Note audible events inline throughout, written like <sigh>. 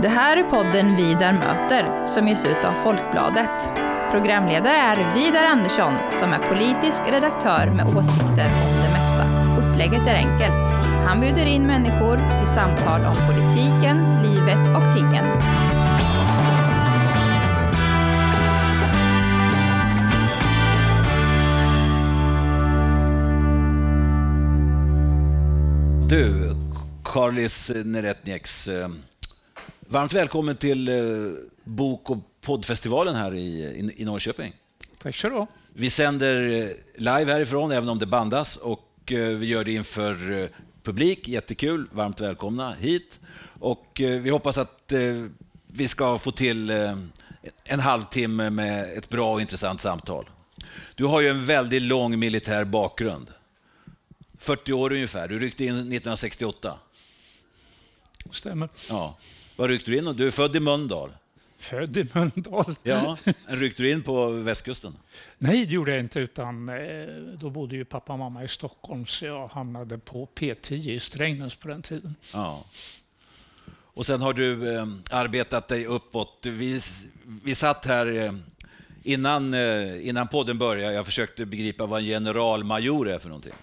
Det här är podden Vidar möter som ges ut av Folkbladet. Programledare är Vidar Andersson som är politisk redaktör med åsikter om det mesta. Upplägget är enkelt. Han bjuder in människor till samtal om politiken, livet och tingen. Du, Karlis Neretnieks, eh, varmt välkommen till eh, bok och poddfestivalen här i, i, Norrköping. Tack så du ha. Vi sänder eh, live härifrån, även om det bandas, och eh, vi gör det inför publik. Jättekul. Varmt välkomna hit. Och vi hoppas att vi ska få till en halvtimme med ett bra och intressant samtal. Du har ju en väldigt lång militär bakgrund. 40 år ungefär. Du ryckte in 1968. Stämmer. Ja. Vad ryckte du in? Du är född i Mölndal. Född i Mölndal. Ja. Ryckte du in på västkusten? Nej, det gjorde jag inte. Utan, eh, då bodde ju pappa och mamma i Stockholm, så jag hamnade på P10 i Strängnäs på den tiden. Ja. Och sen har du eh, arbetat dig uppåt. Vi, vi satt här eh, innan, eh, innan podden började. Jag försökte begripa vad en generalmajor är för någonting.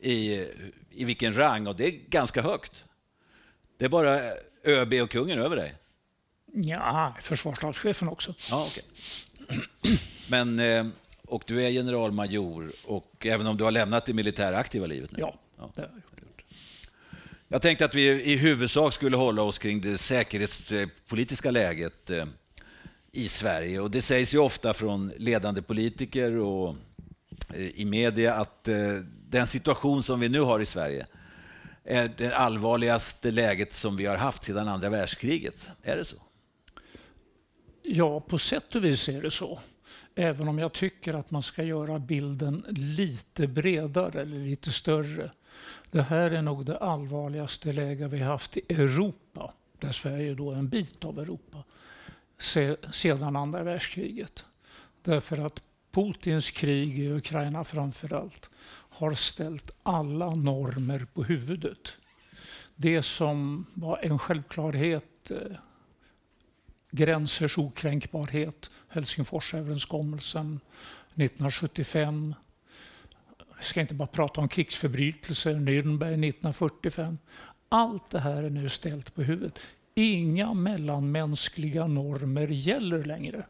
I, I vilken rang, och det är ganska högt. Det är bara ÖB och kungen över dig. Ja, försvarsstabschefen också. Ja, okej. <clears throat> Men, eh, och du är generalmajor, och även om du har lämnat det militära aktiva livet nu? Ja, det har jag gjort. Jag tänkte att vi i huvudsak skulle hålla oss kring det säkerhetspolitiska läget eh, i Sverige. Och det sägs ju ofta från ledande politiker och eh, i media att den situation som vi nu har i Sverige är det allvarligaste läget som vi har haft sedan andra världskriget. Är det så? Ja, på sätt och vis är det så. Även om jag tycker att man ska göra bilden lite bredare eller lite större. Det här är nog det allvarligaste läge vi haft i Europa, där Sverige då är en bit av Europa, sedan andra världskriget. Därför att Putins krig i Ukraina framför allt har ställt alla normer på huvudet. Det som var en självklarhet, eh, gränsers okränkbarhet, Helsingforsöverenskommelsen 1975. Vi ska inte bara prata om krigsförbrytelser, Nürnberg 1945. Allt det här är nu ställt på huvudet. Inga mellanmänskliga normer gäller längre.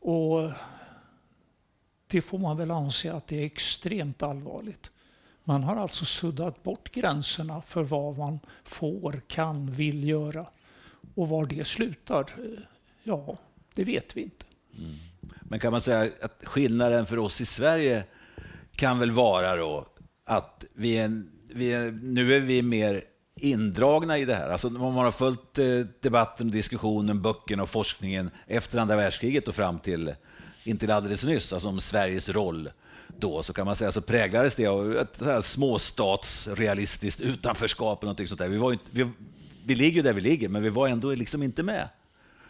Och det får man väl anse att det är extremt allvarligt. Man har alltså suddat bort gränserna för vad man får, kan, vill göra. Och var det slutar, eh, ja, det vet vi inte. Mm. Men kan man säga att skillnaden för oss i Sverige kan väl vara då att vi är, vi är, nu är vi mer indragna i det här. Alltså om man har följt eh, debatten, diskussionen, böckerna och forskningen efter andra världskriget och fram till intill alldeles nyss, alltså om Sveriges roll då, så kan man säga så präglades det av ett så här småstatsrealistiskt utanförskap och sånt där. Vi, var inte, vi, vi ligger ju där vi ligger, men vi var ändå liksom inte med.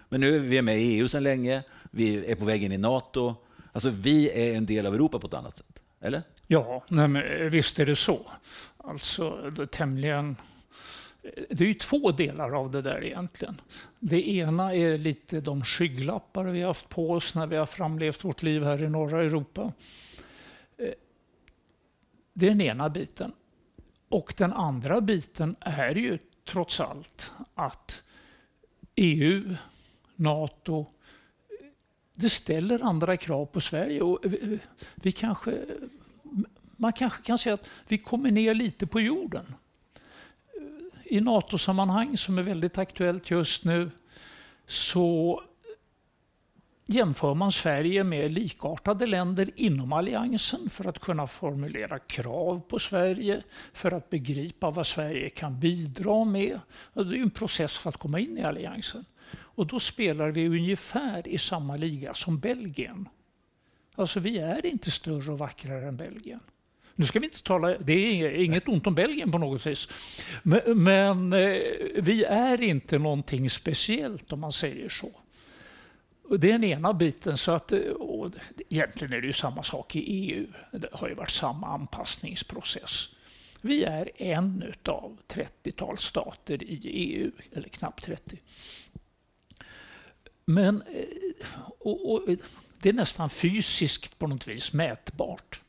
Men nu är vi med i EU sedan länge, vi är på väg in i NATO. Alltså vi är en del av Europa på ett annat sätt, eller? Ja, nej, men eh, visst är det så. Alltså, det är tämligen... Det är ju två delar av det där egentligen. Det ena är lite de skygglappar vi har haft på oss när vi har framlevt vårt liv här i norra Europa. Eh, det är den ena biten. Och den andra biten är ju trots allt att EU, NATO, det ställer andra krav på Sverige. Och vi, vi kanske, man kanske kan säga att vi kommer ner lite på jorden. I NATO-sammanhang, som är väldigt aktuellt just nu, så jämför man Sverige med likartade länder inom alliansen för att kunna formulera krav på Sverige, för att begripa vad Sverige kan bidra med. Det är en process för att komma in i alliansen. Och då spelar vi ungefär i samma liga som Belgien. Alltså vi är inte större och vackrare än Belgien. Nu ska vi inte tala, det är inget ont om Belgien på något vis. Men, men eh, vi är inte någonting speciellt om man säger så. Det är den ena biten. Så att, eh, och egentligen är det ju samma sak i EU. Det har ju varit samma anpassningsprocess. Vi är en av 30-tal stater i EU, eller knappt 30. Men eh, och, och, det är nästan fysiskt på något vis mätbart.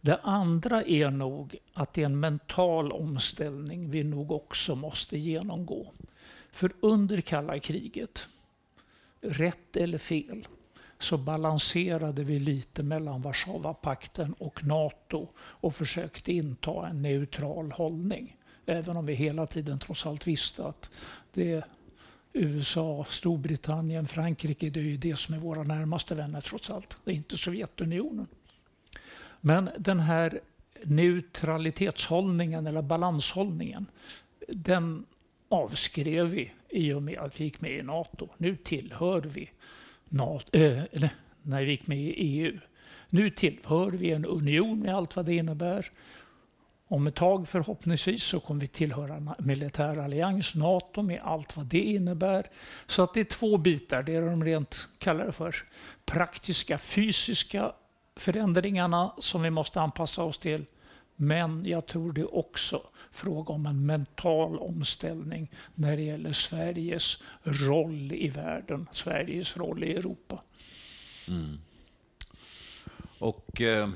Det andra är nog att det är en mental omställning vi nog också måste genomgå. För under kalla kriget, rätt eller fel, så balanserade vi lite mellan Warszawapakten och NATO och försökte inta en neutral hållning. Även om vi hela tiden trots allt visste att det USA, Storbritannien, Frankrike, det är ju det som är våra närmaste vänner trots allt. Det är inte Sovjetunionen. Men den här neutralitetshållningen eller balanshållningen, den avskrev vi i och med att vi gick med i NATO. Nu tillhör vi NATO, äh, eh, eller, när vi gick med i EU. Nu tillhör vi en union med allt vad det innebär. Om ett tag förhoppningsvis så kommer vi tillhöra en militär allians, NATO, med allt vad det innebär. Så att det är två bitar. Det är de rent, kallar det för, praktiska, fysiska förändringarna som vi måste anpassa oss till. Men jag tror det är också fråga om en mental omställning när det gäller Sveriges roll i världen, Sveriges roll i Europa. Mm. Och eh,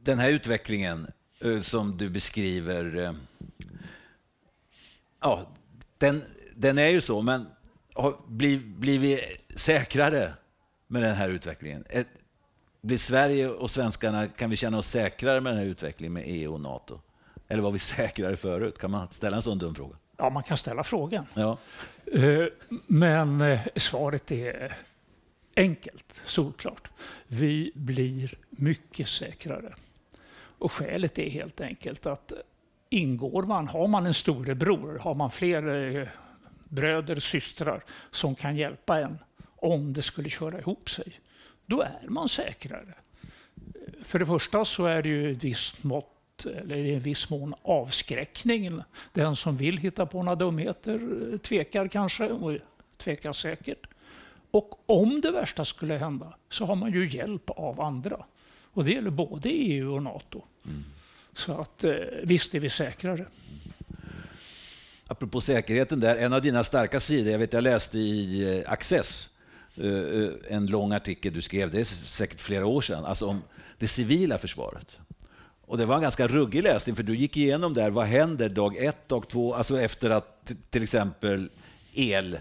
den här utvecklingen eh, som du beskriver, eh, ja, den, den är ju så, men har, blir, blir vi säkrare med den här utvecklingen? Ett, blir Sverige och svenskarna, kan vi känna oss säkrare med den här utvecklingen med EU och NATO? Eller var vi <laughs> säkrare förut? Kan man ställa en sån dum fråga? Ja, man kan ställa frågan. Ja. Eh, men eh, svaret är enkelt, solklart. Vi blir mycket säkrare. Och skälet är helt enkelt att ingår man, har man en storebror, har man fler eh, bröder, systrar som kan hjälpa en om det skulle köra ihop sig, då är man säkrare. För det första så är det ju ett visst mått, eller i en viss mån avskräckning. Den som vill hitta på några dumheter tvekar kanske, och tvekar säkert. Och om det värsta skulle hända så har man ju hjälp av andra. Och det gäller både EU och NATO. Mm. Så att eh, visst är vi säkrare. Apropå säkerheten där, en av dina starka sidor, jag vet jag läste i eh, Access, en lång artikel du skrev, det är säkert flera år sedan, alltså om det civila försvaret. Och det var en ganska ruggig läsning, för du gick igenom där, vad händer dag ett, dag två, alltså efter att till exempel el,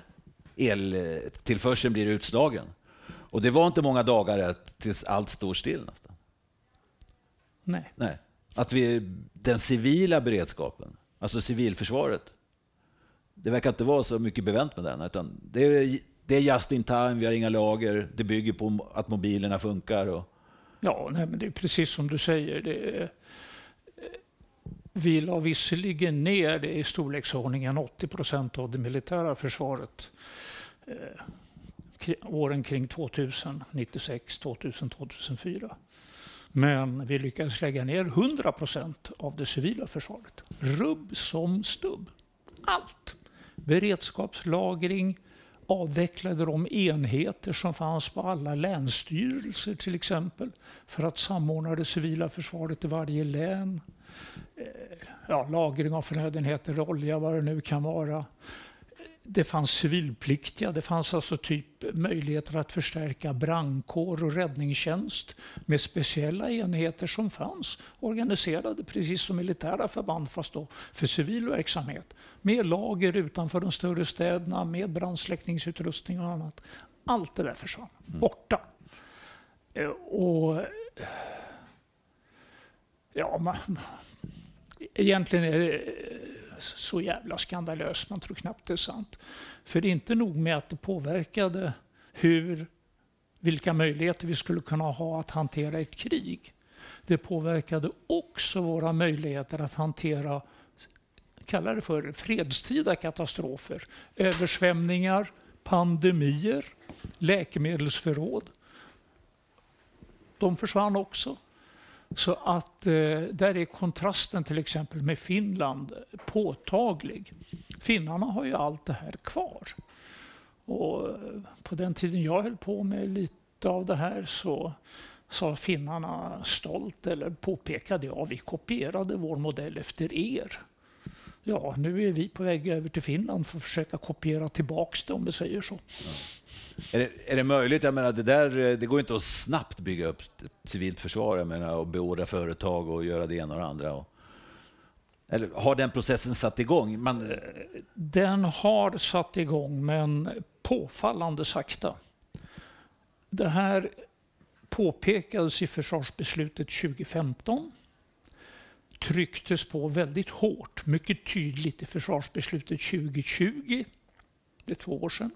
eltillförseln blir utslagen. Och det var inte många dagar tills allt står still. Nästan. Nej. Nej. Att vi, den civila beredskapen, alltså civilförsvaret, det verkar inte vara så mycket bevänt med den. Utan det, är, det är just in time, vi har inga lager, det bygger på att mobilerna funkar. Och... Ja, nej, men det är precis som du säger. Det är, vi la visserligen ner det i storleksordningen 80 procent av det militära försvaret eh, åren kring 2000, 96, 2000, 2004. Men vi lyckades lägga ner 100 procent av det civila försvaret. Rubb som stubb. Allt. Beredskapslagring, avvecklade de enheter som fanns på alla länsstyrelser till exempel för att samordna det civila försvaret i varje län. Eh, ja, lagring av förnödenheter, olja, vad det nu kan vara det fanns civilpliktiga. Det fanns alltså typ möjligheter att förstärka brandkår och räddningstjänst med speciella enheter som fanns organiserade precis som militära förband fast då för civil verksamhet. Med lager utanför de större städerna, med brandsläckningsutrustning och annat. Allt det där försvann. Mm. Borta. Eh, och ja, man, egentligen är det så jävla skandalöst, man tror knappt det är sant. För det är inte nog med att det påverkade hur, vilka möjligheter vi skulle kunna ha att hantera ett krig. Det påverkade också våra möjligheter att hantera kalla det för fredstida katastrofer. Översvämningar, pandemier, läkemedelsförråd. De försvann också. Så att eh, där är kontrasten till exempel med Finland påtaglig. Finnarna har ju allt det här kvar. Och eh, på den tiden jag höll på med lite av det här så, sa finnarna stolt, eller påpekade, jag, vi kopierade vår modell efter er. Ja, nu är vi på väg över till Finland för att försöka kopiera tillbaks det om vi säger så. Ja. Är det, är det möjligt? Jag menar, det, där, det går inte att snabbt bygga upp ett civilt försvar jag menar, och beordra företag och göra det ena och det andra. Och, eller har den processen satt igång? Man... Den har satt igång, men påfallande sakta. Det här påpekades i försvarsbeslutet 2015 trycktes på väldigt hårt, mycket tydligt i försvarsbeslutet 2020. Det är två år sedan.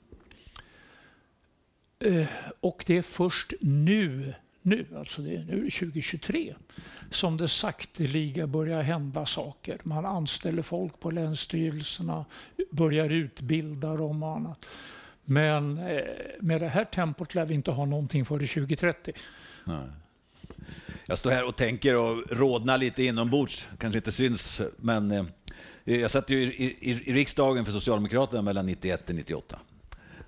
Eh, och det är först nu, nu, alltså det är nu 2023, som det sakteliga börjar hända saker. Man anställer folk på länsstyrelserna, börjar utbilda dem och annat. Men eh, med det här tempot lär vi inte ha någonting före 2030. Nej. Jag står här och tänker och rådnar lite inombords, kanske inte syns, men eh, jag satt ju i, i, i riksdagen för Socialdemokraterna mellan 91 och 98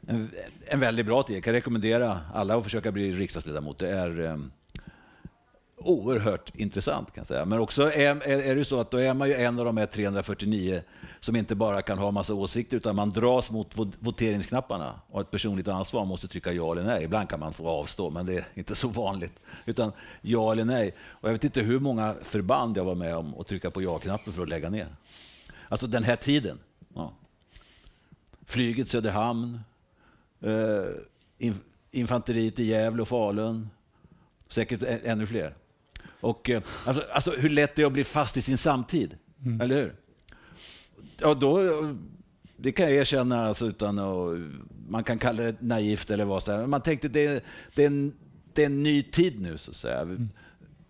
en, en väldigt bra tid. Jag kan rekommendera alla att försöka bli riksdagsledamot. Det är eh, oerhört intressant kan jag säga. Men också är, är, är det så att då är man ju en av de här 349 som inte bara kan ha massa åsikter utan man dras mot voteringsknapparna och ett personligt ansvar måste trycka ja eller nej. Ibland kan man få avstå, men det är inte så vanligt. Utan ja eller nej. Och jag vet inte hur många förband jag var med om att trycka på ja-knappen för att lägga ner. Alltså den här tiden. Ja. Flyget Söderhamn, eh, infanteriet i Gävle och Falun. Säkert ännu fler. Och, eh, alltså, alltså, hur lätt det är att bli fast i sin samtid, mm. eller hur? Ja, då, det kan jag erkänna alltså, utan att, man kan kalla det naivt eller vad som Man tänkte det, det, är en, det är en ny tid nu, så att säga. Mm.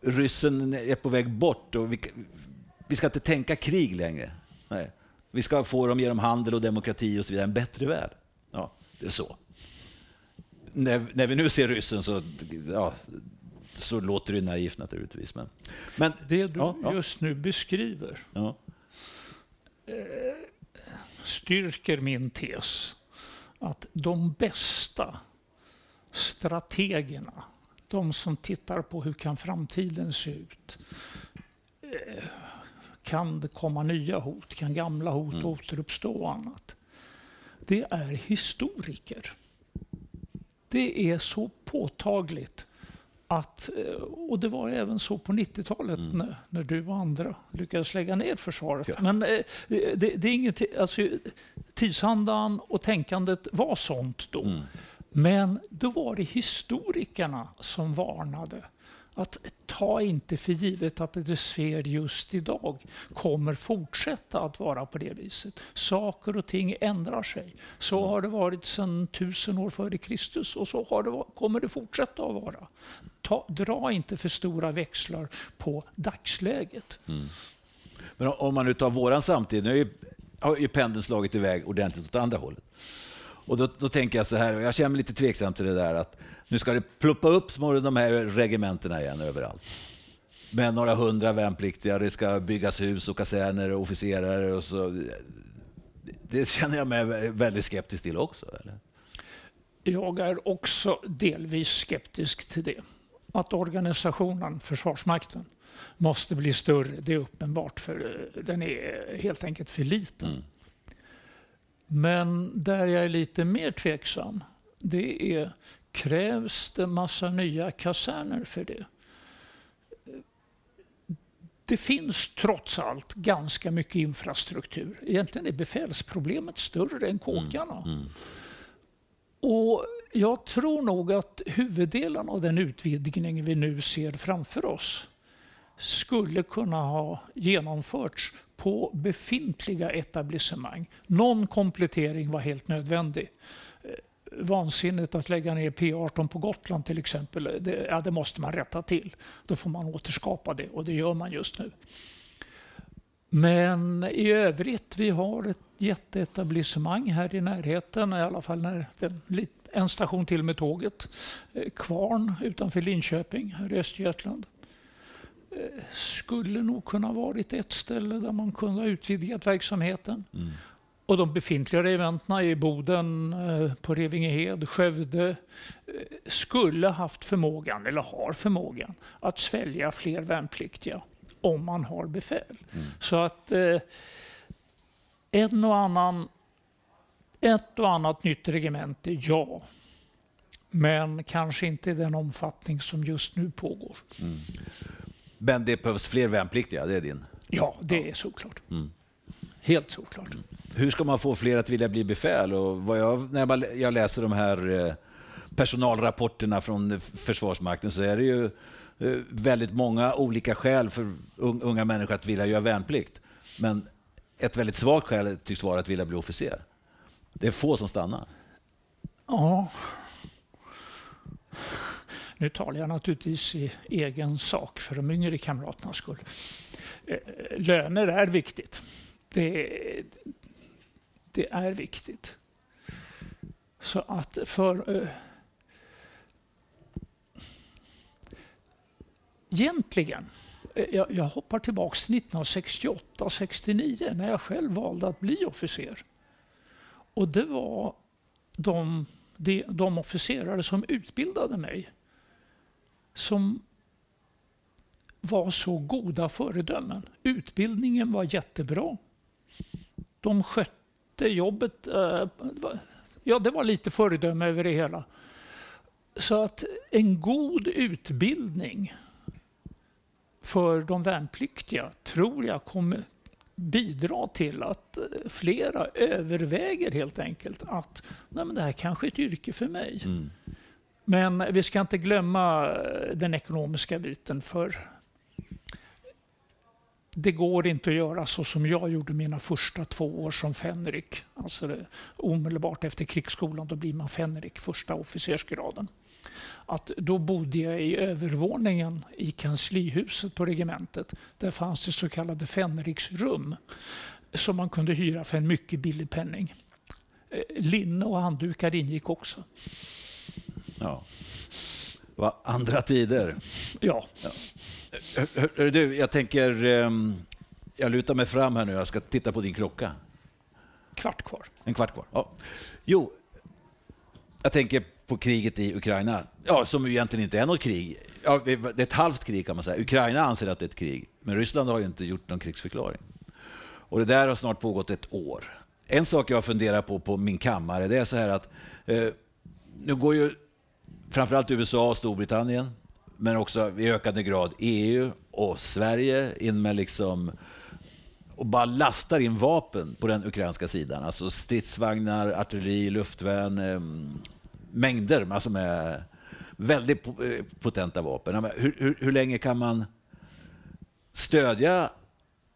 Ryssen är på väg bort och vi, vi ska inte tänka krig längre. Nej. Vi ska få dem genom handel och demokrati och så vidare, en bättre värld. Ja. Det är så. När, när vi nu ser ryssen så, ja, så låter det naivt naturligtvis. Men, men det du ja, just nu beskriver ja. Eh, styrker min tes att de bästa strategerna, de som tittar på hur kan framtiden se ut, eh, kan det komma nya hot? Kan gamla hot mm. återuppstå och annat? det är historiker. Det är så påtagligt att, eh, och det var även så på 90-talet mm. när, när, du och andra lyckades lägga ner försvaret. Ja. Men eh, det, det, är inget, alltså, tidsandan och tänkandet var sånt då. Mm. Men då var det historikerna som varnade att ta inte för givet att det sker just idag kommer fortsätta att vara på det viset. Saker och ting ändrar sig. Så mm. har det varit sedan tusen år före Kristus och så det, kommer det fortsätta att vara. Ta, dra inte för stora växlar på dagsläget. Mm. Men om man nu tar våran samtid, nu har ju pendeln slagit iväg ordentligt åt andra hållet. Och då, då, tänker jag så här, jag känner mig lite tveksam till det där, att nu ska det pluppa upp små de här regementena igen överallt. Med några hundra värnpliktiga, det ska byggas hus och kaserner och officerare och så. Det känner jag mig väldigt skeptisk till också. Eller? Jag är också delvis skeptisk till det. Att organisationen, Försvarsmakten, måste bli större, det är uppenbart, för den är helt enkelt för liten. Mm. Men där jag är lite mer tveksam, det är krävs det massa nya kaserner för det? Det finns trots allt ganska mycket infrastruktur. Egentligen är befälsproblemet större än kåkarna. Mm, mm. Och jag tror nog att huvuddelen av den utvidgning vi nu ser framför oss skulle kunna ha genomförts på befintliga etablissemang. Någon komplettering var helt nödvändig. Vansinnigt att lägga ner P18 på Gotland till exempel, det, ja, det måste man rätta till. Då får man återskapa det och det gör man just nu. Men i övrigt, vi har ett jätteetablissemang här i närheten, i alla fall när den, en station till med tåget. Eh, Kvarn utanför Linköping här i Östergötland eh, skulle nog kunna varit ett ställe där man kunde ha utvidgat verksamheten. Mm. Och de befintliga regementena i Boden, eh, på Revingehed, Skövde eh, skulle haft förmågan, eller har förmågan, att svälja fler värnpliktiga om man har befäl. Mm. Så att eh, en och annan, ett och annat nytt regemente, ja. Men kanske inte i den omfattning som just nu pågår. Mm. Men det behövs fler värnpliktiga, det är din? Ja, det är såklart. Mm. Helt såklart. Hur ska man få fler att vilja bli befäl? Och vad jag, när jag läser de här eh, personalrapporterna från Försvarsmakten så är det ju eh, väldigt många olika skäl för unga människor att vilja göra värnplikt. Men ett väldigt svagt skäl tycks vara att vilja bli officer. Det är få som stannar. Ja. Nu talar jag naturligtvis i egen sak för de yngre kamraternas skull. Eh, löner är viktigt. Det, det är viktigt. Så att för... Egentligen, jag, jag hoppar tillbaka till 1968-69 när jag själv valde att bli officer. Och det var de, de, de officerare som utbildade mig som var så goda föredömen. Utbildningen var jättebra. De skötte jobbet. Eh, ja, det var lite föredöme över det hela. Så att en god utbildning för de värnpliktiga tror jag kommer bidra till att eh, flera överväger helt enkelt att Nej, men det här kanske är ett yrke för mig. Mm. Men vi ska inte glömma eh, den ekonomiska biten för det går inte att göra så som jag gjorde mina första två år som fänrik. Alltså det, omedelbart efter krigsskolan då blir man fänrik, första officersgraden. Att då bodde jag i övervåningen i kanslihuset på regementet. Där fanns det så kallade fänriksrum som man kunde hyra för en mycket billig penning. Eh, linne och handdukar ingick också. Ja. Var andra tider. Ja. ja. Hör, hör, du, jag tänker... Um, jag lutar mig fram här nu. Jag ska titta på din klocka. Kvart kvar. En kvart kvar. Ja. Jo, jag tänker på kriget i Ukraina, ja, som ju egentligen inte är något krig. Ja, det är ett halvt krig kan man säga. Ukraina anser att det är ett krig, men Ryssland har ju inte gjort någon krigsförklaring. Och det där har snart pågått ett år. En sak jag funderar på på min kammare, det är så här att eh, nu går ju framförallt USA och Storbritannien, men också i ökande grad EU och Sverige in med liksom och bara lastar in vapen på den ukrainska sidan. Alltså stridsvagnar, artilleri, luftvärn, eh, mängder alltså med väldigt eh, potenta vapen. Hur, hur, hur länge kan man stödja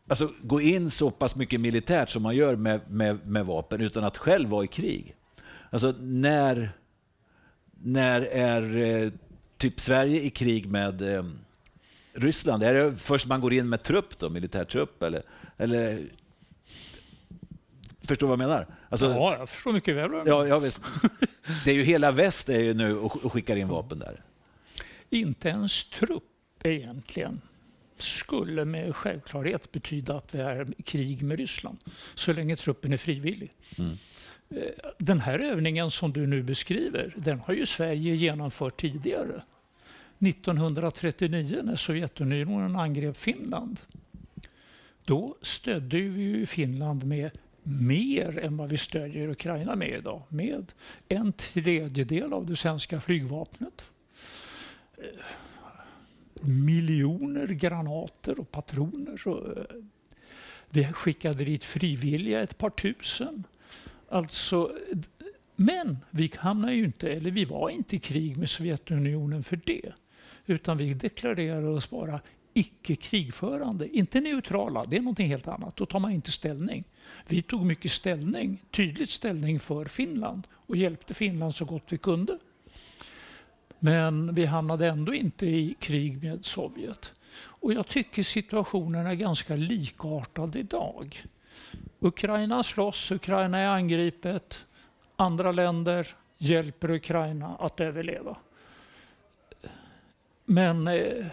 alltså gå in så pass mycket militärt som man gör med, med, med vapen utan att själv vara i krig. Alltså när, när är eh, typ Sverige i krig med eh, Ryssland? Är det först man går in med trupp, då, militärtrupp? Eller, eller Förstår du vad jag menar? Alltså, ja, jag förstår mycket väl. Ja, ja, visst. Det är ju hela väst är ju nu och skickar in vapen där. Inte ens trupp egentligen skulle med självklarhet betyda att vi är krig med Ryssland, så länge truppen är frivillig. Mm. Eh, den här övningen som du nu beskriver, den har ju Sverige genomfört tidigare. 1939 när Sovjetunionen angrep Finland. Då stödde vi Finland med mer än vad vi stödjer Ukraina med idag. Med en tredjedel av det svenska flygvapnet. Miljoner granater och patroner. Eh, vi skickade dit frivilliga, ett par tusen. Alltså, men vi hamnade ju inte, eller vi var inte i krig med Sovjetunionen för det. Utan vi deklarerade oss vara icke krigförande, inte neutrala. Det är någonting helt annat. Då tar man inte ställning. Vi tog mycket ställning, tydligt ställning för Finland och hjälpte Finland så gott vi kunde. Men vi hamnade ändå inte i krig med Sovjet. Och jag tycker situationen är ganska likartad idag. Ukraina slåss, Ukraina är angripet. Andra länder hjälper Ukraina att överleva. Men eh,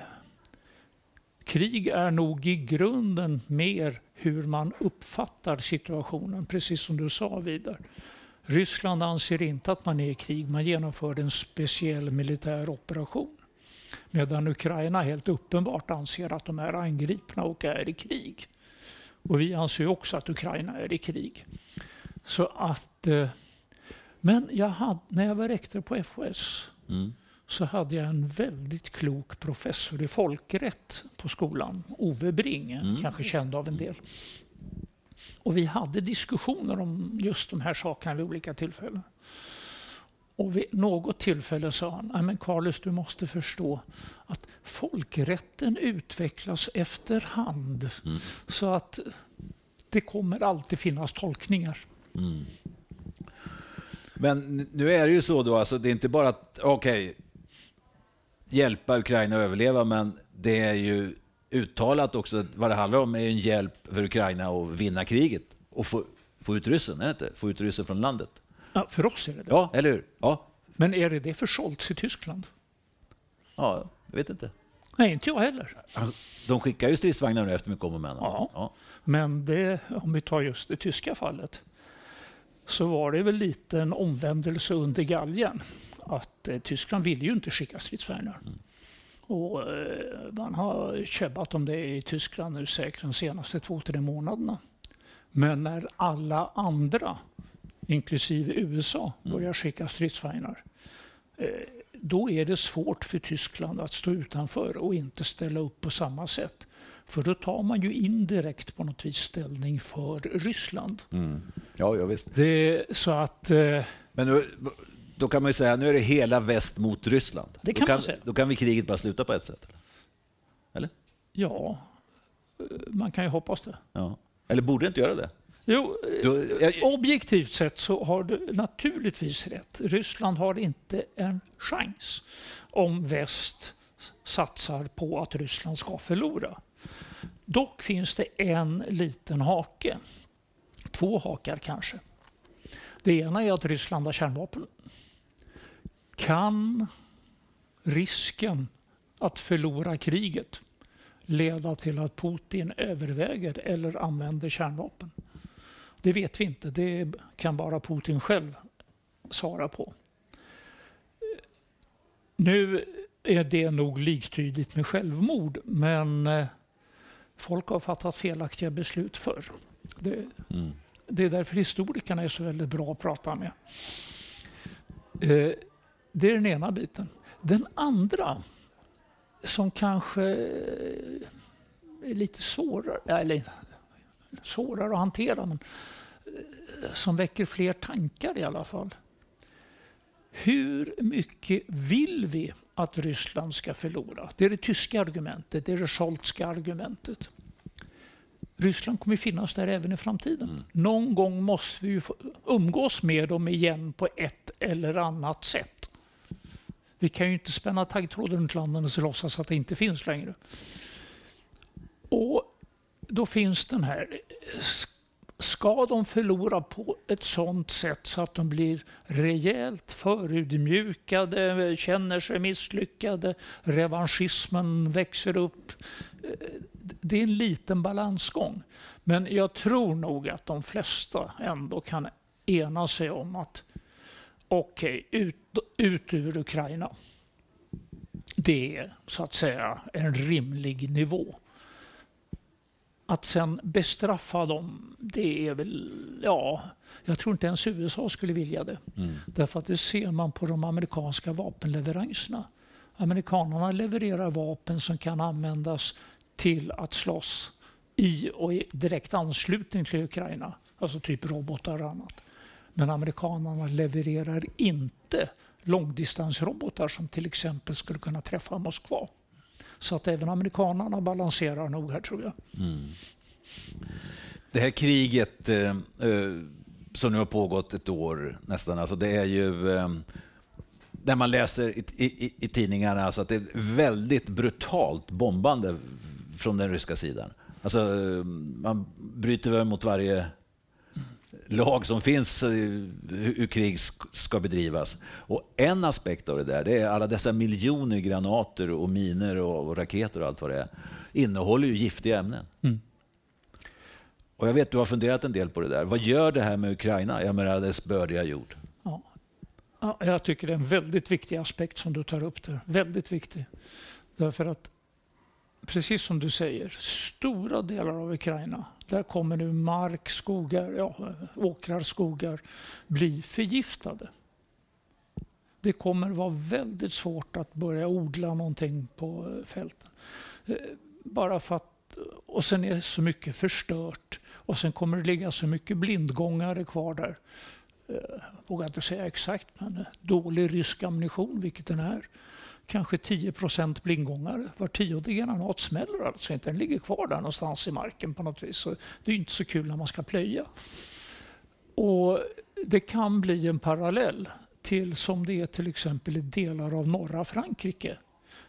krig är nog i grunden mer hur man uppfattar situationen, precis som du sa Vidar. Ryssland anser inte att man är i krig, man genomför en speciell militär operation. Medan Ukraina helt uppenbart anser att de är angripna och är i krig. Och vi anser också att Ukraina är i krig. Så att, eh, men jag hade, när jag var rektor på FOS mm så hade jag en väldigt klok professor i folkrätt på skolan. Ove Bring, mm. kanske känd av en del. Och vi hade diskussioner om just de här sakerna vid olika tillfällen. Och vid något tillfälle sa han, men Carlos du måste förstå att folkrätten utvecklas efterhand. Mm. Så att det kommer alltid finnas tolkningar. Mm. Men nu är det ju så då, alltså det är inte bara att, okej, okay, hjälpa Ukraina att överleva, men det är ju uttalat också att vad det handlar om är en hjälp för Ukraina att vinna kriget och få, få ut ryssen, är det inte? Få ut ryssen från landet. Ja, för oss är det det. Ja, eller hur? Ja. Men är det det för Scholz i Tyskland? Ja, jag vet inte. Nej, inte jag heller. De skickar ju stridsvagnar nu efter mycket om och men. Ja, ja. men det, om vi tar just det tyska fallet så var det väl lite en omvändelse under galgen. Att eh, Tyskland ville ju inte skicka stridsvagnar. Mm. Och, eh, man har käbbat om det i Tyskland nu säkert de senaste två, tre månaderna. Men när alla andra, inklusive USA, mm. börjar skicka stridsvagnar eh, då är det svårt för Tyskland att stå utanför och inte ställa upp på samma sätt. För då tar man ju indirekt på något vis ställning för Ryssland. Mm. Ja, ja, visst. Det, så att, eh, Men då kan man ju säga nu är det hela väst mot Ryssland. Det kan, då kan man säga. Då kan vi kriget bara sluta på ett sätt? Eller? Ja, eh, man kan ju hoppas det. Ja. Eller borde det inte göra det? Jo, då, jag, objektivt sett så har du naturligtvis rätt. Ryssland har inte en chans om väst satsar på att Ryssland ska förlora. Dock finns det en liten hake. Två hakar kanske. Det ena är att Ryssland har kärnvapen. Kan risken att förlora kriget leda till att Putin överväger eller använder kärnvapen? Det vet vi inte. Det kan bara Putin själv svara på. Nu är det nog liktydigt med självmord, men eh, folk har fattat felaktiga beslut förr. Det, mm. det är därför historikerna är så väldigt bra att prata med. Det är den ena biten. Den andra, som kanske är lite svårare, eller svårare att hantera, men eh, som väcker fler tankar i alla fall. Hur mycket vill vi att Ryssland ska förlora? Det är det tyska argumentet, det är det Scholzska argumentet. Ryssland kommer finnas där även i framtiden. Mm. Någon gång måste vi umgås med dem igen på ett eller annat sätt. Vi kan ju inte spänna taggtråden runt landet och låtsas att det inte finns längre. Och då finns den här Ska de förlora på ett sånt sätt så att de blir rejält förödmjukade, känner sig misslyckade, revanschismen växer upp. Det är en liten balansgång. Men jag tror nog att de flesta ändå kan ena sig om att okej, okay, ut, ut ur Ukraina. Det är så att säga en rimlig nivå. Att sen bestraffa dem, det är väl, ja, jag tror inte ens USA skulle vilja det. Mm. Därför att det ser man på de amerikanska vapenleveranserna. Amerikanerna levererar vapen som kan användas till att slåss i och i direkt anslutning till Ukraina. Alltså typ robotar och annat. Men amerikanerna levererar inte långdistansrobotar som till exempel skulle kunna träffa Moskva. Så att även amerikanerna balanserar nog här tror jag. Mm. Det här kriget eh, eh, som nu har pågått ett år nästan, alltså det är ju eh, där man läser i, i, i tidningarna alltså att det är väldigt brutalt bombande från den ryska sidan. Alltså, eh, man bryter väl mot varje lag som finns eh, hur krig ska bedrivas. Och en aspekt av det där det är alla dessa miljoner granater och miner och, raketer och allt vad det är innehåller ju giftiga ämnen. Mm. Och jag vet du har funderat en del på det där. Vad gör det här med Ukraina? Jag menar dess bördiga jord. Ja. Ja, jag tycker det är en väldigt viktig aspekt som du tar upp där. Väldigt viktig. Därför att, precis som du säger, stora delar av Ukraina, där kommer nu mark, skogar, ja, åkrar, skogar bli förgiftade. Det kommer vara väldigt svårt att börja odla någonting på eh, fälten. Eh, bara för att, och sen är så mycket förstört och sen kommer det ligga så mycket blindgångare kvar där. Jag vågar inte säga exakt, men dålig rysk ammunition, vilket den är. Kanske 10 procent blindgångare. Var tionde granat smäller alltså inte. Den ligger kvar där någonstans i marken på något vis. Så det är inte så kul när man ska plöja. Och det kan bli en parallell till som det är till exempel i delar av norra Frankrike.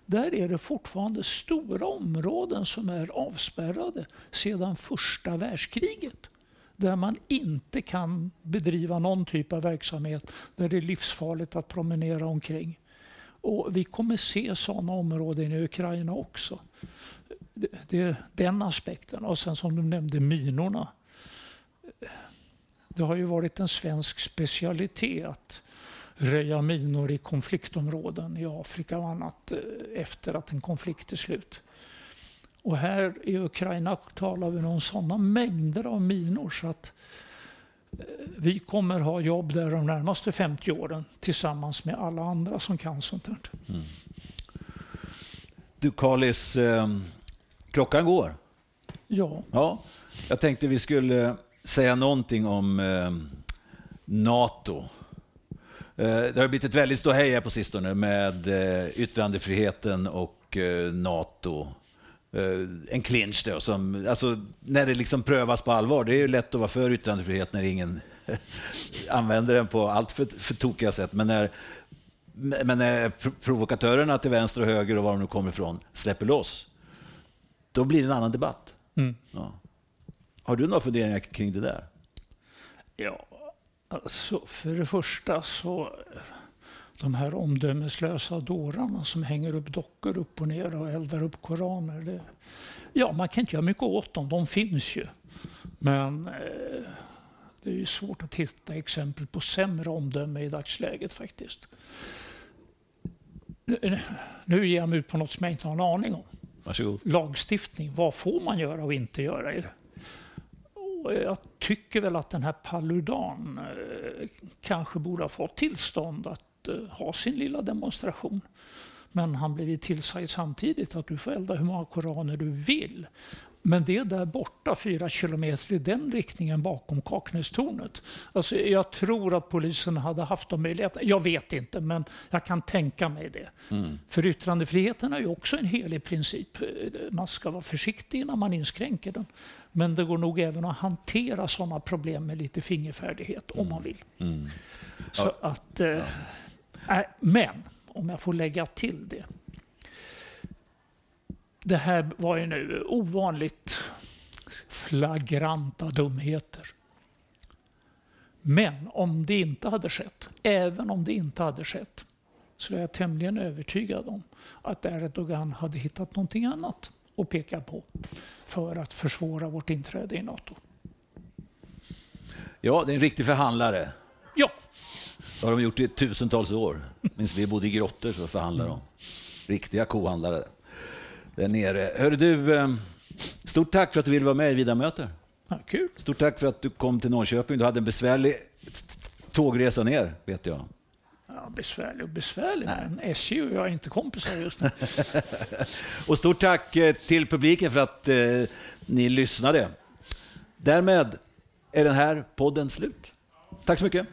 Där är det fortfarande stora områden som är avspärrade sedan första världskriget. Där man inte kan bedriva någon typ av verksamhet, där det är livsfarligt att promenera omkring. Och vi kommer se sådana områden i Ukraina också. Det, det är den aspekten. Och sen som du nämnde minorna. Det har ju varit en svensk specialitet att röja minor i konfliktområden i Afrika och annat eh, efter att en konflikt är slut. Och här i Ukraina talar vi om sådana mängder av minor så att eh, vi kommer ha jobb där de närmaste 50 åren tillsammans med alla andra som kan sånt här. Mm. Du Carlis, eh, klockan går. Ja. ja. Jag tänkte vi skulle säga någonting om eh, NATO. Eh, det har blivit ett väldigt ståhej här på sistone med eh, yttrandefriheten och eh, NATO. En clinch då, som, alltså, när det liksom prövas på allvar. Det är ju lätt att vara för yttrandefrihet när ingen <laughs> använder den på allt för, för tokiga sätt. Men när, men när provokatörerna till vänster och höger och var de nu kommer ifrån släpper loss, då blir det en annan debatt. Mm. Ja. Har du några funderingar kring det där? Ja, Alltså, för det första så de här omdömeslösa dårarna som hänger upp dockor upp och ner och eldar upp koraner. Det, ja, man kan inte göra mycket åt dem, de finns ju. Men eh, det är ju svårt att hitta exempel på sämre omdöme i dagsläget faktiskt. Nu, nu ger jag mig ut på något som jag inte har en aning om. Varsågod. Lagstiftning, vad får man göra och inte göra? jag tycker väl att den här Paludan eh, kanske borde ha fått tillstånd att eh, ha sin lilla demonstration. Men han blev tillsagd samtidigt att du får elda hur många koraner du vill. Men det är där borta, fyra kilometer i den riktningen bakom Kaknästornet. Alltså, jag tror att polisen hade haft de möjligheterna. Jag vet inte, men jag kan tänka mig det. Mm. För yttrandefriheten är ju också en helig princip. Man ska vara försiktig när man inskränker den. Men det går nog även att hantera sådana problem med lite fingerfärdighet mm. om man vill. Mm. Så ja. att, eh, Äh, men, om jag får lägga till det det här var ju nu ovanligt flagranta dumheter. Men om det inte hade skett, även om det inte hade skett, så är jag tämligen övertygad om att Erdogan hade hittat någonting annat att peka på för att försvåra vårt inträde i NATO. Ja, det är en riktig förhandlare. Det har de gjort i tusentals år. Minns vi bodde i grottor så förhandlade de. Riktiga kohandlare där nere. Hör du, eh, stort tack för att du ville vara med i Vida möter. Ja, kul. Stort tack för att du kom till Norrköping. Du hade en besvärlig tågresa ner, vet jag. Ja, besvärlig och besvärlig, Nej. men SJ och jag är inte kompisar just nu. <laughs> och stort tack eh, till publiken för att eh, ni lyssnade. Därmed är den här podden slut. Tack så mycket.